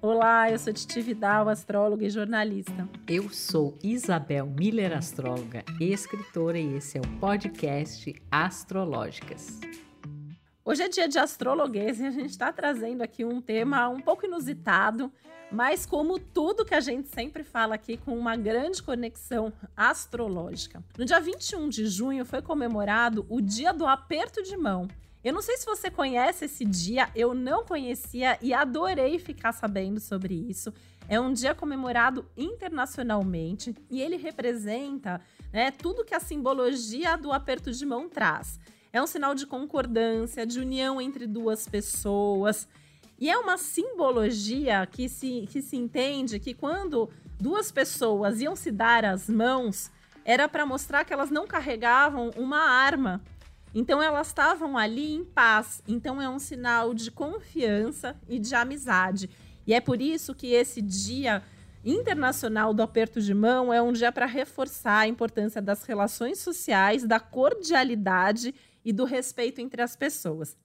Olá, eu sou Titi Vidal, astróloga e jornalista. Eu sou Isabel Miller, astróloga e escritora, e esse é o podcast Astrológicas. Hoje é dia de astrologuês e a gente está trazendo aqui um tema um pouco inusitado, mas como tudo que a gente sempre fala aqui, com uma grande conexão astrológica. No dia 21 de junho foi comemorado o Dia do Aperto de Mão. Eu não sei se você conhece esse dia, eu não conhecia e adorei ficar sabendo sobre isso. É um dia comemorado internacionalmente e ele representa né, tudo que a simbologia do aperto de mão traz. É um sinal de concordância, de união entre duas pessoas. E é uma simbologia que se, que se entende que quando duas pessoas iam se dar as mãos, era para mostrar que elas não carregavam uma arma, então elas estavam ali em paz. Então é um sinal de confiança e de amizade. E é por isso que esse dia internacional do aperto de mão é um dia para reforçar a importância das relações sociais, da cordialidade e do respeito entre as pessoas.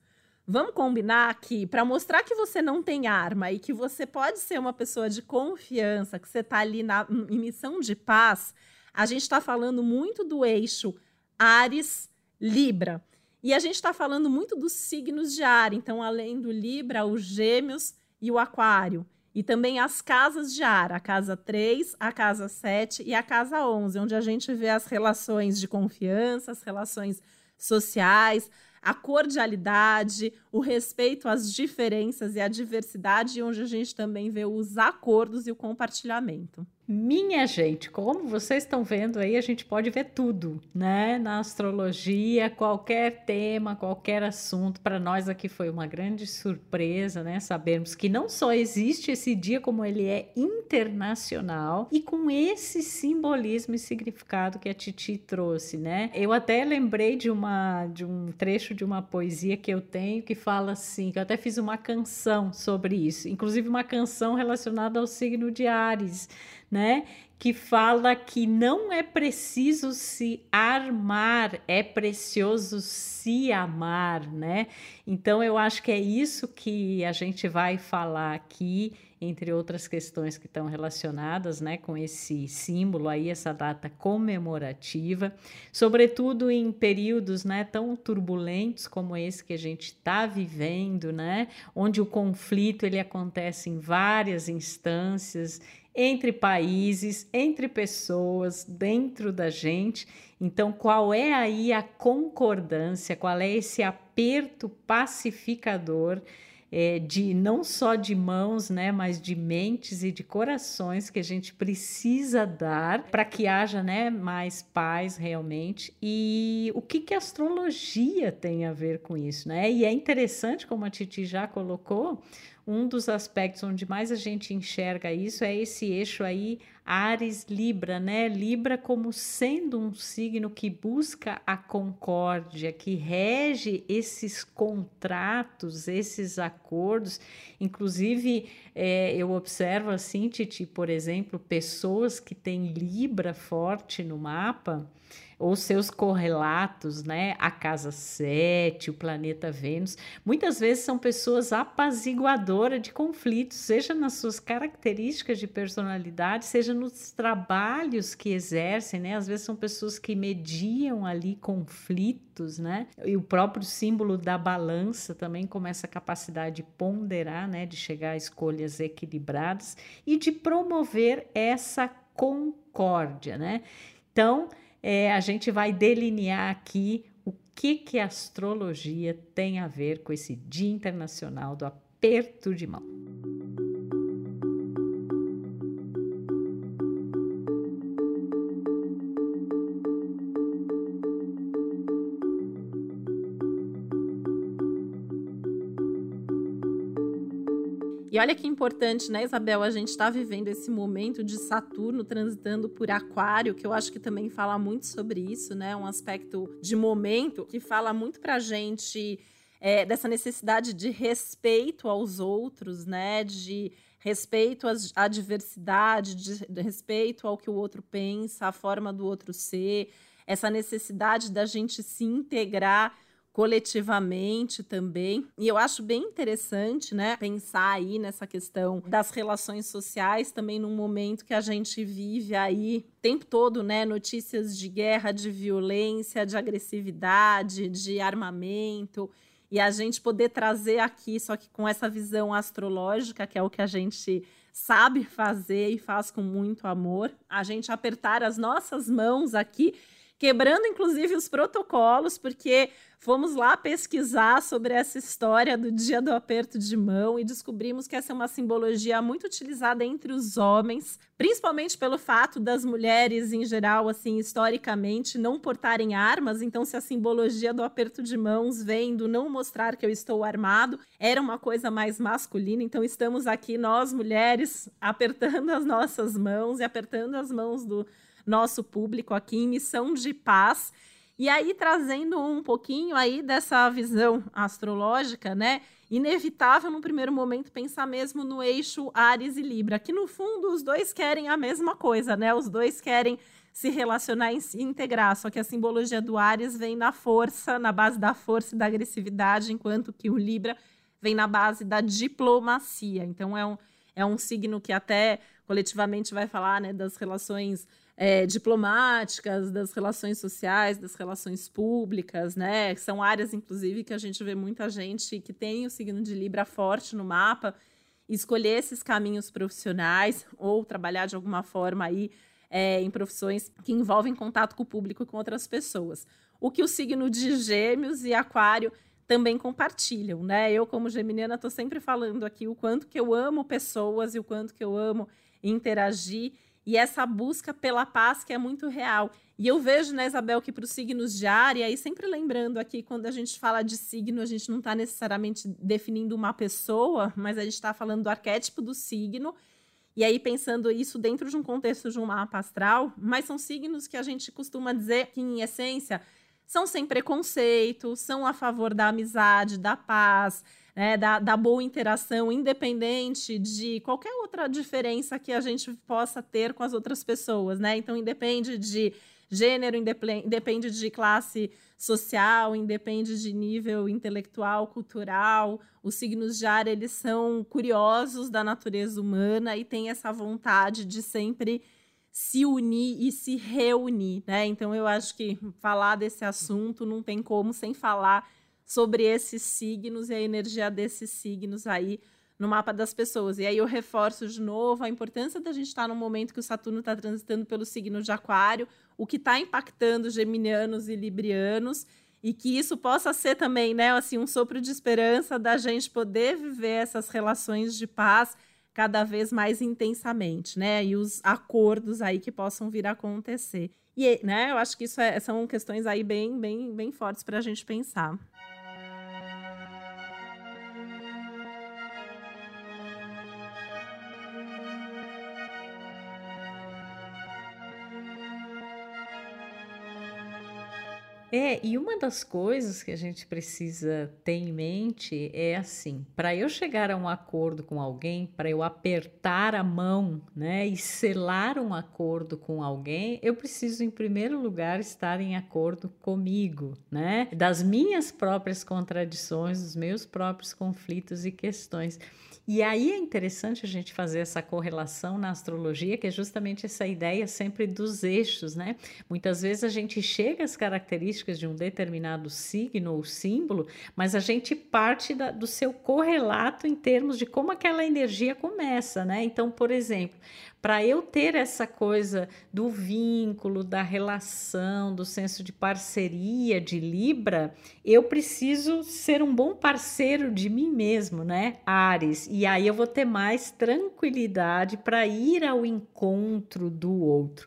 Vamos combinar que para mostrar que você não tem arma e que você pode ser uma pessoa de confiança, que você está ali na, em missão de paz, a gente está falando muito do eixo Ares Libra. E a gente está falando muito dos signos de ar, então, além do Libra, os Gêmeos e o Aquário. E também as casas de ar, a casa 3, a casa 7 e a casa 11, onde a gente vê as relações de confiança, as relações sociais, a cordialidade, o respeito às diferenças e à diversidade, onde a gente também vê os acordos e o compartilhamento. Minha gente, como vocês estão vendo aí, a gente pode ver tudo, né? Na astrologia, qualquer tema, qualquer assunto. Para nós aqui foi uma grande surpresa, né? Sabermos que não só existe esse dia, como ele é internacional e com esse simbolismo e significado que a Titi trouxe, né? Eu até lembrei de uma de um trecho de uma poesia que eu tenho que fala assim, que eu até fiz uma canção sobre isso, inclusive uma canção relacionada ao signo de Ares né? Que fala que não é preciso se armar, é precioso se amar, né? Então eu acho que é isso que a gente vai falar aqui, entre outras questões que estão relacionadas, né, com esse símbolo aí, essa data comemorativa, sobretudo em períodos, né, tão turbulentos como esse que a gente está vivendo, né, onde o conflito ele acontece em várias instâncias entre países, entre pessoas, dentro da gente. Então, qual é aí a concordância, qual é esse aperto pacificador é, de não só de mãos, né, mas de mentes e de corações que a gente precisa dar para que haja, né, mais paz realmente. E o que que a astrologia tem a ver com isso, né? E é interessante, como a Titi já colocou, um dos aspectos onde mais a gente enxerga isso é esse eixo aí Ares Libra, né? Libra como sendo um signo que busca a concórdia, que rege esses contratos, esses acordos. Inclusive, é, eu observo assim, Titi, por exemplo, pessoas que têm Libra forte no mapa ou seus correlatos, né? A casa 7, o planeta Vênus, muitas vezes são pessoas apaziguadoras de conflitos, seja nas suas características de personalidade, seja nos trabalhos que exercem, né? Às vezes são pessoas que mediam ali conflitos, né? E o próprio símbolo da balança também com essa capacidade de ponderar, né? De chegar a escolhas equilibradas e de promover essa concórdia, né? Então, é, a gente vai delinear aqui o que, que a astrologia tem a ver com esse Dia Internacional do Aperto de Mão. E olha que importante, né, Isabel? A gente está vivendo esse momento de Saturno transitando por Aquário, que eu acho que também fala muito sobre isso, né? Um aspecto de momento que fala muito para a gente é, dessa necessidade de respeito aos outros, né? De respeito à diversidade, de, respeito ao que o outro pensa, a forma do outro ser, essa necessidade da gente se integrar coletivamente também. E eu acho bem interessante, né, pensar aí nessa questão das relações sociais também num momento que a gente vive aí o tempo todo, né, notícias de guerra, de violência, de agressividade, de armamento. E a gente poder trazer aqui, só que com essa visão astrológica, que é o que a gente sabe fazer e faz com muito amor, a gente apertar as nossas mãos aqui quebrando inclusive os protocolos, porque fomos lá pesquisar sobre essa história do dia do aperto de mão e descobrimos que essa é uma simbologia muito utilizada entre os homens, principalmente pelo fato das mulheres em geral, assim, historicamente, não portarem armas. Então, se a simbologia do aperto de mãos vem do não mostrar que eu estou armado, era uma coisa mais masculina. Então, estamos aqui nós mulheres apertando as nossas mãos e apertando as mãos do nosso público aqui em missão de paz. E aí, trazendo um pouquinho aí dessa visão astrológica, né? Inevitável, no primeiro momento, pensar mesmo no eixo Ares e Libra, que no fundo os dois querem a mesma coisa, né? Os dois querem se relacionar e se integrar, só que a simbologia do Ares vem na força, na base da força e da agressividade, enquanto que o Libra vem na base da diplomacia. Então, é um, é um signo que até coletivamente vai falar né, das relações é, diplomáticas, das relações sociais, das relações públicas, né? São áreas, inclusive, que a gente vê muita gente que tem o signo de Libra forte no mapa, escolher esses caminhos profissionais ou trabalhar de alguma forma aí é, em profissões que envolvem contato com o público e com outras pessoas. O que o signo de Gêmeos e Aquário também compartilham, né? Eu, como geminiana, estou sempre falando aqui o quanto que eu amo pessoas e o quanto que eu amo interagir e essa busca pela paz que é muito real. E eu vejo, né, Isabel, que para os signos de ar, e aí sempre lembrando aqui, quando a gente fala de signo, a gente não está necessariamente definindo uma pessoa, mas a gente está falando do arquétipo do signo, e aí pensando isso dentro de um contexto de um mapa astral, mas são signos que a gente costuma dizer que, em essência, são sem preconceito, são a favor da amizade, da paz, né, da, da boa interação, independente de qualquer outra diferença que a gente possa ter com as outras pessoas, né? Então, independe de gênero, independe de classe social, independe de nível intelectual, cultural. Os signos de ar, eles são curiosos da natureza humana e têm essa vontade de sempre se unir e se reunir, né? Então eu acho que falar desse assunto não tem como sem falar sobre esses signos e a energia desses signos aí no mapa das pessoas. E aí eu reforço de novo a importância da gente estar no momento que o Saturno está transitando pelo signo de Aquário, o que está impactando geminianos e librianos, e que isso possa ser também, né, assim, um sopro de esperança da gente poder viver essas relações de paz cada vez mais intensamente, né? E os acordos aí que possam vir a acontecer. E, né, eu acho que isso é, são questões aí bem, bem, bem fortes para a gente pensar. É, e uma das coisas que a gente precisa ter em mente é assim: para eu chegar a um acordo com alguém, para eu apertar a mão, né, e selar um acordo com alguém, eu preciso, em primeiro lugar, estar em acordo comigo, né, das minhas próprias contradições, dos meus próprios conflitos e questões. E aí é interessante a gente fazer essa correlação na astrologia, que é justamente essa ideia sempre dos eixos, né? Muitas vezes a gente chega às características de um determinado signo ou símbolo, mas a gente parte da, do seu correlato em termos de como aquela energia começa, né? Então, por exemplo, para eu ter essa coisa do vínculo, da relação, do senso de parceria de Libra, eu preciso ser um bom parceiro de mim mesmo, né? Ares. E aí eu vou ter mais tranquilidade para ir ao encontro do outro.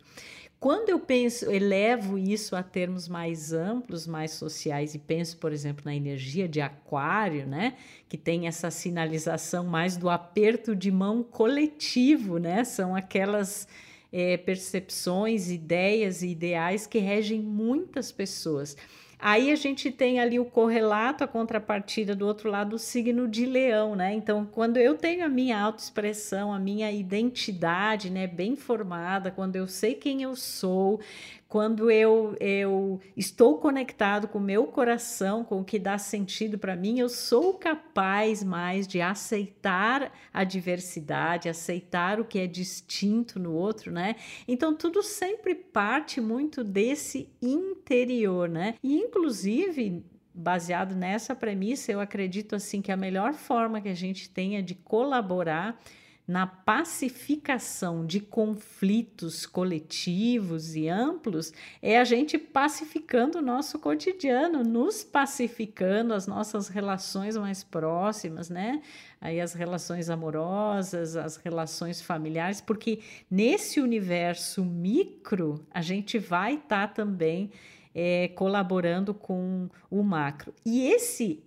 Quando eu penso, elevo isso a termos mais amplos, mais sociais, e penso, por exemplo, na energia de aquário, né? Que tem essa sinalização mais do aperto de mão coletivo, né? São aquelas é, percepções, ideias e ideais que regem muitas pessoas. Aí a gente tem ali o correlato, a contrapartida do outro lado, o signo de leão, né? Então, quando eu tenho a minha autoexpressão, a minha identidade, né, bem formada, quando eu sei quem eu sou, quando eu, eu estou conectado com o meu coração, com o que dá sentido para mim, eu sou capaz mais de aceitar a diversidade, aceitar o que é distinto no outro, né? Então tudo sempre parte muito desse interior, né? E inclusive baseado nessa premissa, eu acredito assim que a melhor forma que a gente tenha de colaborar na pacificação de conflitos coletivos e amplos é a gente pacificando o nosso cotidiano, nos pacificando as nossas relações mais próximas, né? Aí as relações amorosas, as relações familiares, porque nesse universo micro a gente vai estar tá também é, colaborando com o macro. E esse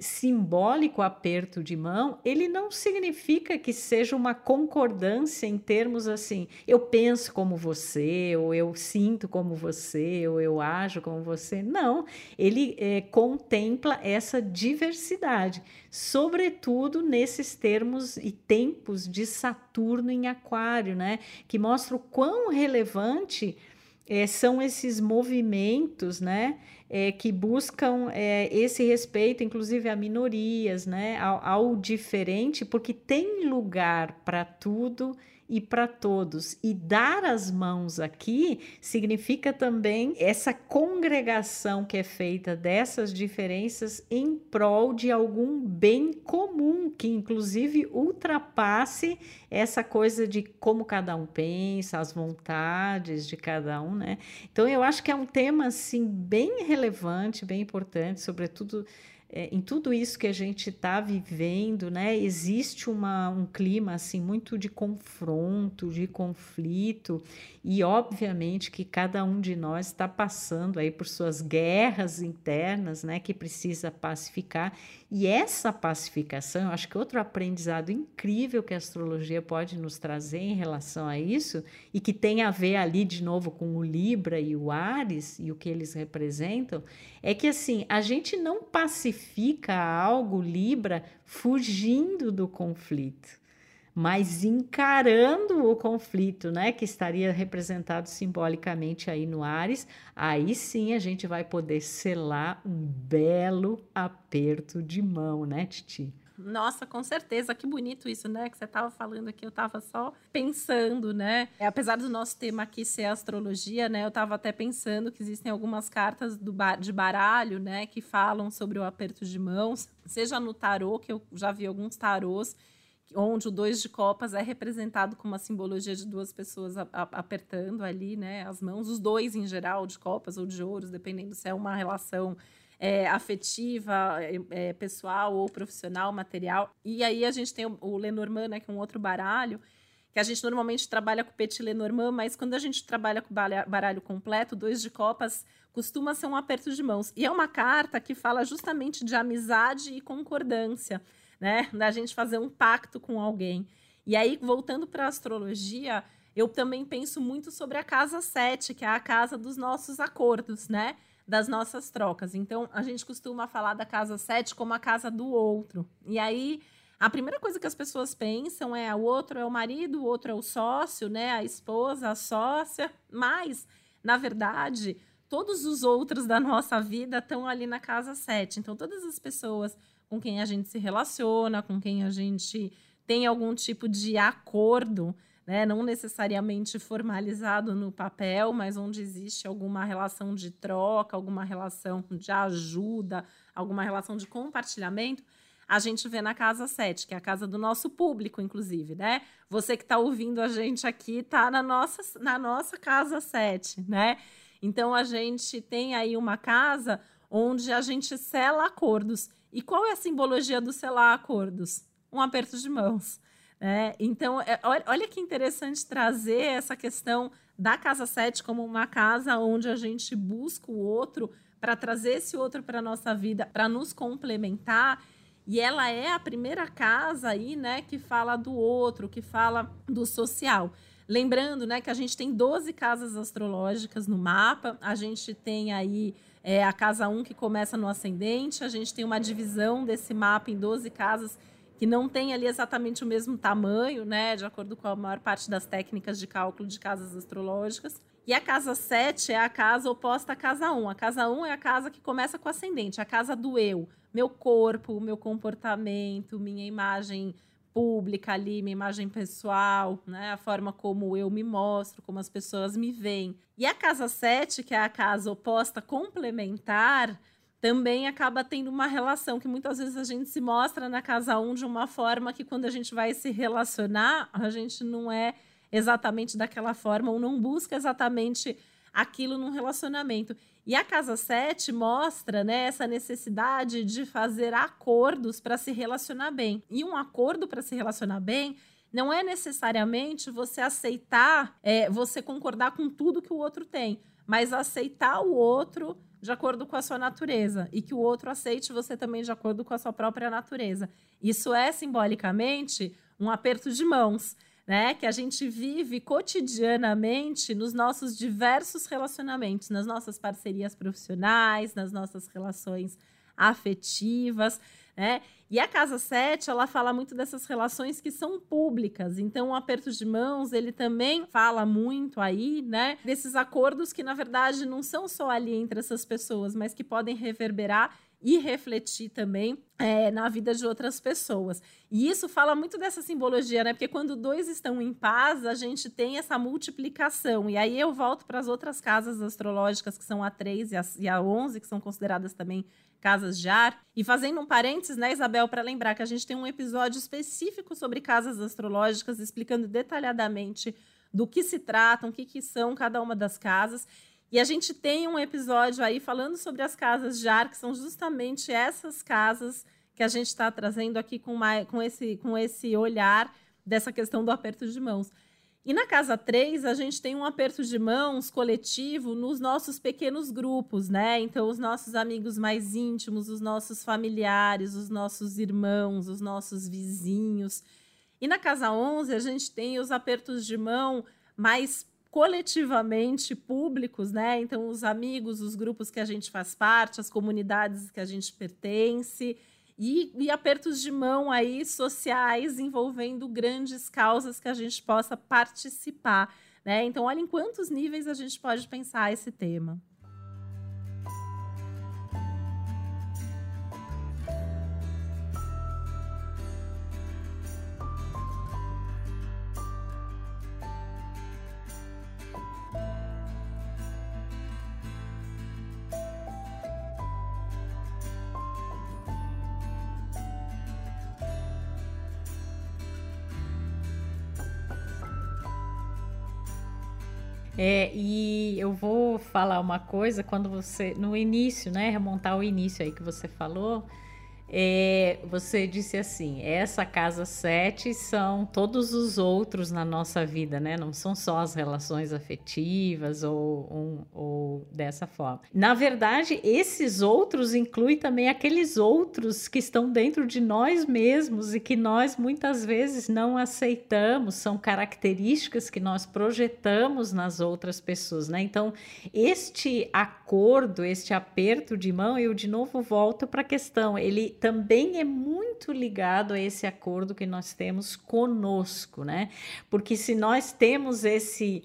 simbólico aperto de mão, ele não significa que seja uma concordância em termos assim, eu penso como você, ou eu sinto como você, ou eu ajo como você. Não, ele é, contempla essa diversidade, sobretudo nesses termos e tempos de Saturno em Aquário, né? Que mostra o quão relevante é, são esses movimentos, né? é, que buscam é, esse respeito, inclusive a minorias, né, ao, ao diferente, porque tem lugar para tudo e para todos. E dar as mãos aqui significa também essa congregação que é feita dessas diferenças em prol de algum bem comum, que inclusive ultrapasse essa coisa de como cada um pensa, as vontades de cada um, né? Então eu acho que é um tema assim bem relevante, bem importante, sobretudo é, em tudo isso que a gente está vivendo, né, existe uma, um clima assim muito de confronto, de conflito, e obviamente que cada um de nós está passando aí por suas guerras internas, né, que precisa pacificar. E essa pacificação, eu acho que outro aprendizado incrível que a astrologia pode nos trazer em relação a isso, e que tem a ver ali de novo com o Libra e o Ares e o que eles representam, é que assim, a gente não pacifica algo Libra fugindo do conflito mas encarando o conflito, né, que estaria representado simbolicamente aí no Ares, aí sim a gente vai poder selar um belo aperto de mão, né, Titi? Nossa, com certeza, que bonito isso, né? Que você estava falando aqui, eu estava só pensando, né? É, apesar do nosso tema aqui ser astrologia, né? Eu estava até pensando que existem algumas cartas do de baralho, né? Que falam sobre o aperto de mãos, seja no tarô, que eu já vi alguns tarôs onde o dois de copas é representado com uma simbologia de duas pessoas a, a, apertando ali, né, as mãos, os dois em geral, de copas ou de ouros, dependendo se é uma relação é, afetiva, é, é pessoal ou profissional, material. E aí a gente tem o, o Lenormand, né, que é um outro baralho, que a gente normalmente trabalha com o Petit Lenormand, mas quando a gente trabalha com baralho completo, dois de copas costuma ser um aperto de mãos. E é uma carta que fala justamente de amizade e concordância né? Da gente fazer um pacto com alguém. E aí, voltando para a astrologia, eu também penso muito sobre a casa 7, que é a casa dos nossos acordos, né? Das nossas trocas. Então, a gente costuma falar da casa 7 como a casa do outro. E aí, a primeira coisa que as pessoas pensam é o outro é o marido, o outro é o sócio, né? A esposa, a sócia. Mas, na verdade, todos os outros da nossa vida estão ali na casa 7. Então, todas as pessoas com quem a gente se relaciona, com quem a gente tem algum tipo de acordo, né? não necessariamente formalizado no papel, mas onde existe alguma relação de troca, alguma relação de ajuda, alguma relação de compartilhamento, a gente vê na casa 7, que é a casa do nosso público, inclusive, né? Você que está ouvindo a gente aqui está na nossa, na nossa casa 7, né? Então a gente tem aí uma casa onde a gente sela acordos. E qual é a simbologia do selar acordos? Um aperto de mãos. Né? Então, é, olha que interessante trazer essa questão da casa 7 como uma casa onde a gente busca o outro para trazer esse outro para a nossa vida, para nos complementar. E ela é a primeira casa aí, né, que fala do outro, que fala do social. Lembrando, né, que a gente tem 12 casas astrológicas no mapa, a gente tem aí é a casa 1 que começa no ascendente, a gente tem uma divisão desse mapa em 12 casas que não tem ali exatamente o mesmo tamanho, né, de acordo com a maior parte das técnicas de cálculo de casas astrológicas. E a casa 7 é a casa oposta à casa 1. A casa 1 é a casa que começa com ascendente, a casa do eu, meu corpo, meu comportamento, minha imagem pública ali, minha imagem pessoal, né? A forma como eu me mostro, como as pessoas me veem. E a casa 7, que é a casa oposta complementar, também acaba tendo uma relação que muitas vezes a gente se mostra na casa 1 de uma forma que quando a gente vai se relacionar, a gente não é exatamente daquela forma ou não busca exatamente aquilo num relacionamento. E a casa 7 mostra né, essa necessidade de fazer acordos para se relacionar bem. E um acordo para se relacionar bem não é necessariamente você aceitar, é, você concordar com tudo que o outro tem, mas aceitar o outro de acordo com a sua natureza e que o outro aceite você também de acordo com a sua própria natureza. Isso é simbolicamente um aperto de mãos, né? Que a gente vive cotidianamente nos nossos diversos relacionamentos, nas nossas parcerias profissionais, nas nossas relações afetivas, né? E a casa 7, ela fala muito dessas relações que são públicas. Então, o aperto de mãos, ele também fala muito aí, né, desses acordos que na verdade não são só ali entre essas pessoas, mas que podem reverberar e refletir também é, na vida de outras pessoas. E isso fala muito dessa simbologia, né? Porque quando dois estão em paz, a gente tem essa multiplicação. E aí eu volto para as outras casas astrológicas, que são a 3 e a, e a 11, que são consideradas também casas de ar. E fazendo um parênteses, né, Isabel, para lembrar que a gente tem um episódio específico sobre casas astrológicas, explicando detalhadamente do que se tratam, o que, que são cada uma das casas. E a gente tem um episódio aí falando sobre as casas de ar, que são justamente essas casas que a gente está trazendo aqui com, mais, com, esse, com esse olhar dessa questão do aperto de mãos. E na casa 3, a gente tem um aperto de mãos coletivo nos nossos pequenos grupos, né? Então, os nossos amigos mais íntimos, os nossos familiares, os nossos irmãos, os nossos vizinhos. E na casa 11, a gente tem os apertos de mão mais coletivamente públicos, né? Então, os amigos, os grupos que a gente faz parte, as comunidades que a gente pertence e, e, apertos de mão aí sociais envolvendo grandes causas que a gente possa participar, né? Então, olha em quantos níveis a gente pode pensar esse tema. É, e eu vou falar uma coisa quando você, no início, né, remontar o início aí que você falou, é, você disse assim: essa casa 7 são todos os outros na nossa vida, né? Não são só as relações afetivas ou, um, ou dessa forma. Na verdade, esses outros incluem também aqueles outros que estão dentro de nós mesmos e que nós muitas vezes não aceitamos, são características que nós projetamos nas outras pessoas, né? Então, este acordo, este aperto de mão, eu de novo volto para a questão, ele também é muito ligado a esse acordo que nós temos conosco, né? Porque se nós temos esse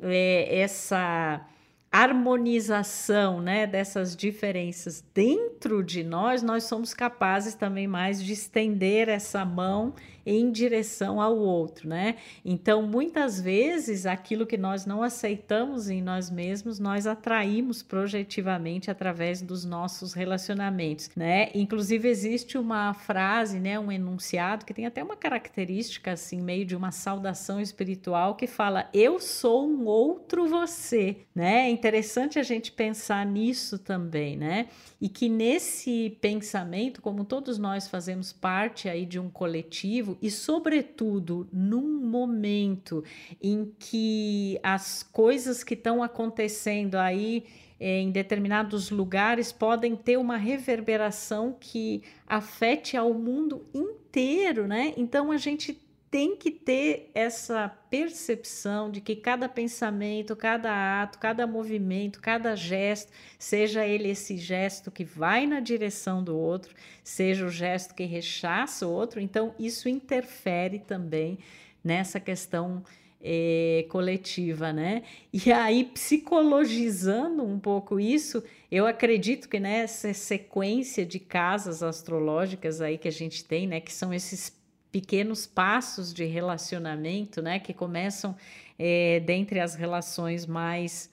é, essa harmonização, né, dessas diferenças dentro de nós, nós somos capazes também mais de estender essa mão em direção ao outro, né? Então, muitas vezes, aquilo que nós não aceitamos em nós mesmos, nós atraímos projetivamente através dos nossos relacionamentos, né? Inclusive, existe uma frase, né, um enunciado que tem até uma característica, assim, meio de uma saudação espiritual que fala: Eu sou um outro você, né? É interessante a gente pensar nisso também, né? E que nesse pensamento, como todos nós fazemos parte aí de um coletivo, e, sobretudo, num momento em que as coisas que estão acontecendo aí eh, em determinados lugares podem ter uma reverberação que afete ao mundo inteiro, né? Então a gente tem que ter essa percepção de que cada pensamento, cada ato, cada movimento, cada gesto, seja ele esse gesto que vai na direção do outro, seja o gesto que rechaça o outro, então isso interfere também nessa questão é, coletiva, né? E aí, psicologizando um pouco isso, eu acredito que nessa sequência de casas astrológicas aí que a gente tem, né, que são esses pequenos passos de relacionamento, né, que começam é, dentre as relações mais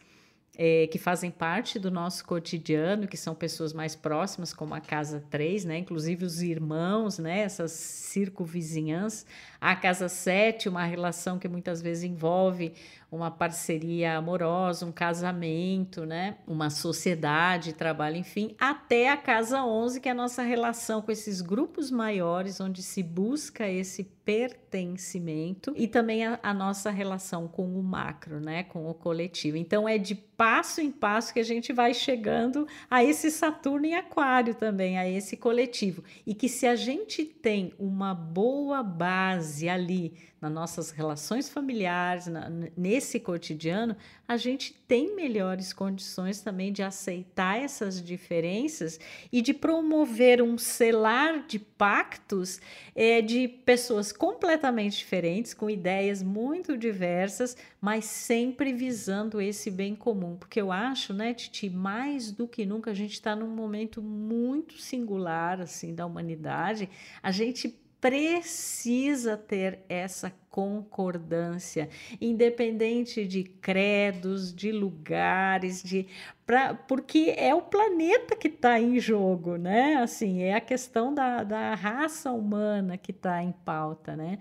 é, que fazem parte do nosso cotidiano, que são pessoas mais próximas, como a Casa 3, né? inclusive os irmãos, né? essas circunvizinhanças. A Casa 7, uma relação que muitas vezes envolve uma parceria amorosa, um casamento, né? uma sociedade, trabalho, enfim, até a Casa 11, que é a nossa relação com esses grupos maiores, onde se busca esse pertencimento e também a, a nossa relação com o macro, né? com o coletivo. Então, é de passo em passo que a gente vai chegando a esse Saturno em Aquário também, a esse coletivo. E que se a gente tem uma boa base ali nas nossas relações familiares, na, nesse cotidiano, a gente tem melhores condições também de aceitar essas diferenças e de promover um selar de pactos é, de pessoas completamente diferentes, com ideias muito diversas, mas sempre visando esse bem comum. Porque eu acho, né, Titi, mais do que nunca, a gente está num momento muito singular assim da humanidade. A gente precisa ter essa concordância, independente de credos, de lugares, de pra, porque é o planeta que está em jogo, né? Assim, é a questão da, da raça humana que está em pauta, né?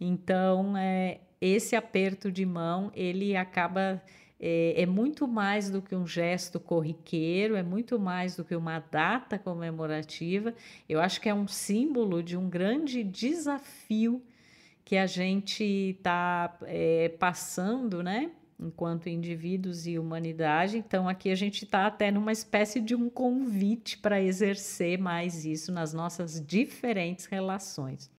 Então, é, esse aperto de mão, ele acaba é, é, muito mais do que um gesto corriqueiro, é muito mais do que uma data comemorativa. Eu acho que é um símbolo de um grande desafio que a gente está é, passando, né? Enquanto indivíduos e humanidade. Então, aqui a gente está até numa espécie de um convite para exercer mais isso nas nossas diferentes relações.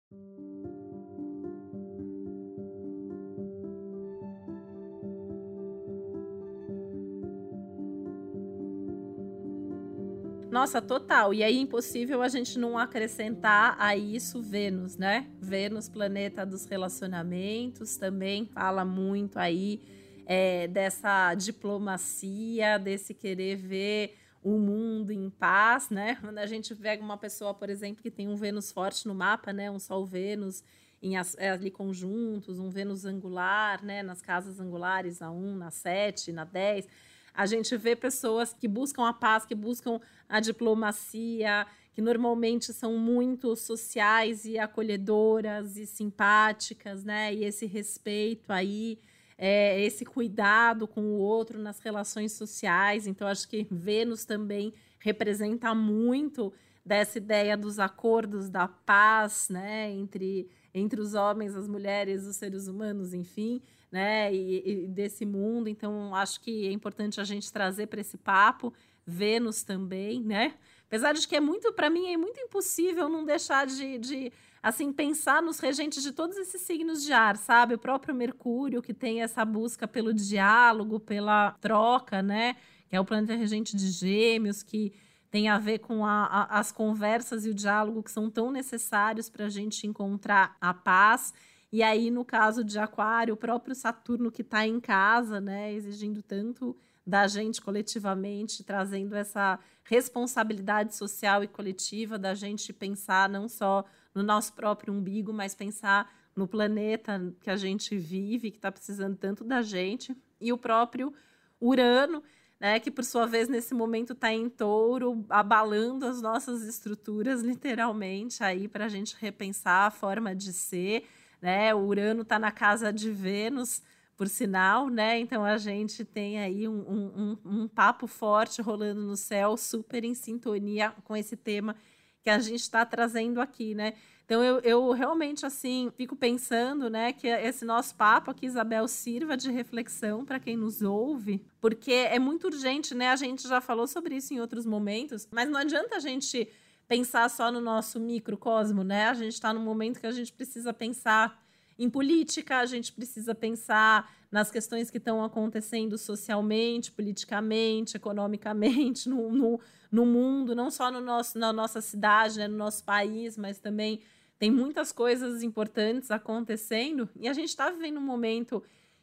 Nossa, total. E aí, impossível a gente não acrescentar a isso Vênus, né? Vênus, planeta dos relacionamentos, também fala muito aí é, dessa diplomacia, desse querer ver o mundo em paz, né? Quando a gente pega uma pessoa, por exemplo, que tem um Vênus forte no mapa, né? Um Sol Vênus em, é, ali conjuntos, um Vênus angular, né? Nas casas angulares, na 1, na 7, na 10 a gente vê pessoas que buscam a paz, que buscam a diplomacia, que normalmente são muito sociais e acolhedoras e simpáticas, né? E esse respeito aí, é, esse cuidado com o outro nas relações sociais. Então, acho que Vênus também representa muito dessa ideia dos acordos da paz, né? Entre, entre os homens, as mulheres, os seres humanos, enfim né, e, e desse mundo. Então, acho que é importante a gente trazer para esse papo Vênus também, né? Apesar de que é muito, para mim, é muito impossível não deixar de, de, assim, pensar nos regentes de todos esses signos de ar, sabe? O próprio Mercúrio, que tem essa busca pelo diálogo, pela troca, né? Que é o planeta regente de Gêmeos, que tem a ver com a, a, as conversas e o diálogo que são tão necessários para a gente encontrar a paz. E aí, no caso de Aquário, o próprio Saturno que está em casa, né, exigindo tanto da gente coletivamente, trazendo essa responsabilidade social e coletiva da gente pensar não só no nosso próprio umbigo, mas pensar no planeta que a gente vive, que está precisando tanto da gente, e o próprio Urano, né, que por sua vez nesse momento está em touro, abalando as nossas estruturas, literalmente, aí para a gente repensar a forma de ser né? O Urano está na casa de Vênus, por sinal, né? Então a gente tem aí um, um, um, papo forte rolando no céu, super em sintonia com esse tema que a gente está trazendo aqui, né? Então eu, eu realmente assim fico pensando, né, que esse nosso papo aqui, Isabel, sirva de reflexão para quem nos ouve, porque é muito urgente, né? A gente já falou sobre isso em outros momentos, mas não adianta a gente pensar só no nosso microcosmo, né? A gente está num momento que a gente precisa pensar Em política, a gente precisa pensar nas questões que estão acontecendo socialmente, politicamente, economicamente, no, no, no mundo, não só no nosso, na nossa cidade, né, no nosso país, mas também tem muitas coisas importantes acontecendo. E a gente está vivendo um momento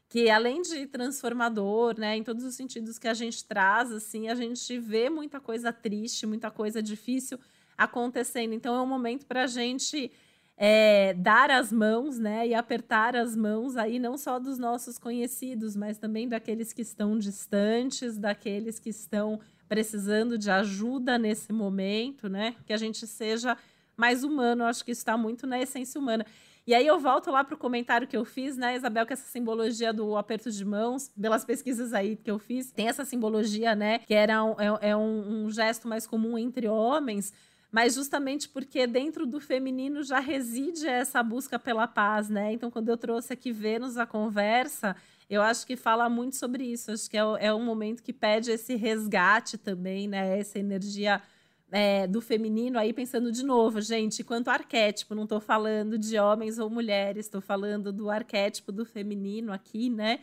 que além de transformador, né, em todos os sentidos que a gente traz, assim, a gente vê muita coisa triste, muita coisa difícil acontecendo. Então é um momento para a gente é, dar as mãos, né, e apertar as mãos aí não só dos nossos conhecidos, mas também daqueles que estão distantes, daqueles que estão precisando de ajuda nesse momento, né, que a gente seja mais humano. Acho que está muito na essência humana. E aí eu volto lá para o comentário que eu fiz, né, Isabel, que essa simbologia do aperto de mãos, pelas pesquisas aí que eu fiz, tem essa simbologia, né, que era um, é, é um, um gesto mais comum entre homens, mas justamente porque dentro do feminino já reside essa busca pela paz, né? Então, quando eu trouxe aqui Vênus a conversa, eu acho que fala muito sobre isso. Acho que é, é um momento que pede esse resgate também, né? Essa energia é, do feminino, aí pensando de novo, gente, quanto arquétipo, não estou falando de homens ou mulheres, estou falando do arquétipo do feminino aqui, né?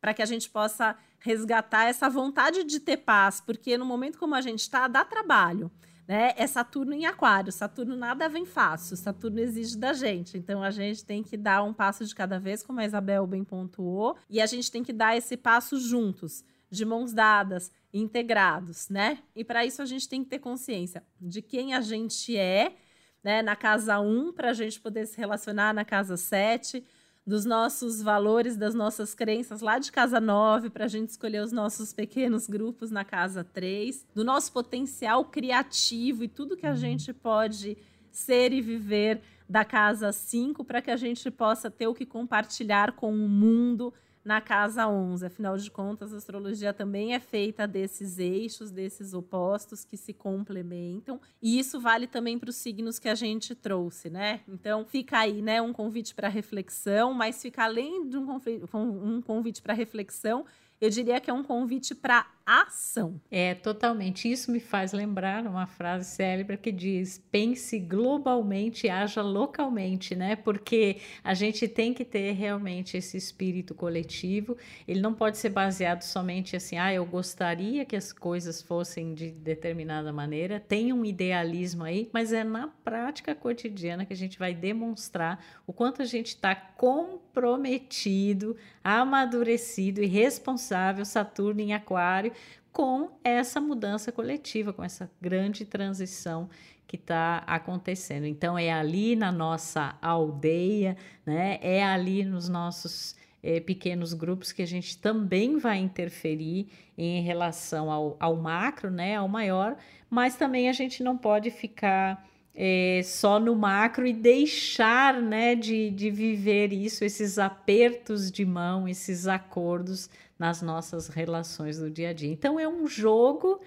Para que a gente possa resgatar essa vontade de ter paz, porque no momento como a gente está, dá trabalho. Né? É Saturno em Aquário. Saturno nada vem fácil. Saturno exige da gente. Então a gente tem que dar um passo de cada vez, como a Isabel bem pontuou, e a gente tem que dar esse passo juntos de mãos dadas, integrados, né? E para isso a gente tem que ter consciência de quem a gente é, né? Na casa 1, para a gente poder se relacionar na casa 7, dos nossos valores, das nossas crenças lá de casa 9, para a gente escolher os nossos pequenos grupos na casa 3, do nosso potencial criativo e tudo que a gente pode ser e viver da casa 5, para que a gente possa ter o que compartilhar com o mundo na casa 11. Afinal de contas, a astrologia também é feita desses eixos, desses opostos que se complementam. E isso vale também para os signos que a gente trouxe, né? Então, fica aí, né, um convite para reflexão, mas fica além de um, um convite para reflexão, eu diria que é um convite para ação. É, totalmente. Isso me faz lembrar uma frase célebre que diz: pense globalmente, haja localmente, né? Porque a gente tem que ter realmente esse espírito coletivo. Ele não pode ser baseado somente assim, ah, eu gostaria que as coisas fossem de determinada maneira. Tem um idealismo aí, mas é na prática cotidiana que a gente vai demonstrar o quanto a gente está comprometido, amadurecido e responsável, Saturno em Aquário com essa mudança coletiva, com essa grande transição que está acontecendo. Então, é ali na nossa aldeia, né? é ali nos nossos é, pequenos grupos que a gente também vai interferir em relação ao, ao macro, né? ao maior, mas também a gente não pode ficar. É, só no macro e deixar né, de, de viver isso, esses apertos de mão, esses acordos nas nossas relações do dia a dia. Então é um jogo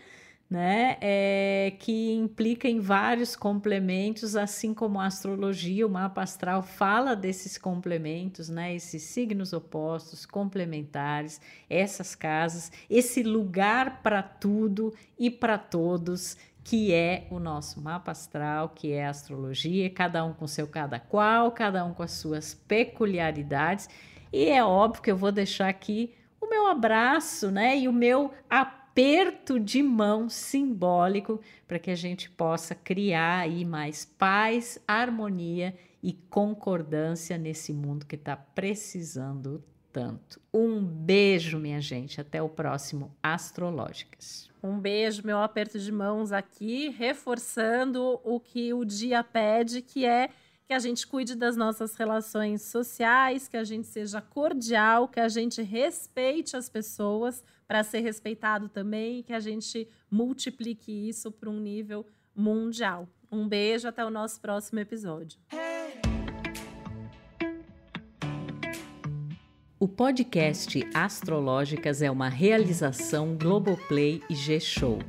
né, é, que implica em vários complementos, assim como a astrologia, o mapa astral fala desses complementos, né, esses signos opostos, complementares, essas casas, esse lugar para tudo e para todos, que é o nosso mapa astral, que é a astrologia, cada um com seu cada qual, cada um com as suas peculiaridades. E é óbvio que eu vou deixar aqui o meu abraço, né? E o meu aperto de mão simbólico para que a gente possa criar aí mais paz, harmonia e concordância nesse mundo que está precisando tanto. Um beijo, minha gente. Até o próximo Astrológicas. Um beijo, meu aperto de mãos aqui, reforçando o que o dia pede, que é que a gente cuide das nossas relações sociais, que a gente seja cordial, que a gente respeite as pessoas para ser respeitado também, que a gente multiplique isso para um nível mundial. Um beijo, até o nosso próximo episódio. O podcast Astrológicas é uma realização Globoplay e G-Show.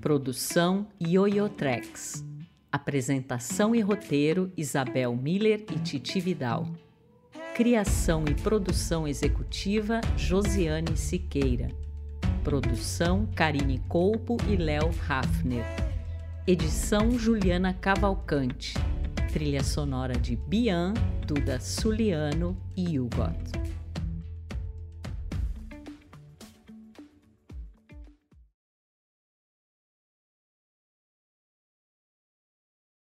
Produção Yoyotrex. Apresentação e roteiro: Isabel Miller e Titi Vidal. Criação e produção executiva: Josiane Siqueira. Produção: Karine Colpo e Léo Hafner. Edição: Juliana Cavalcante. trilha sonora de Bian, Duda Suliano e Hugot.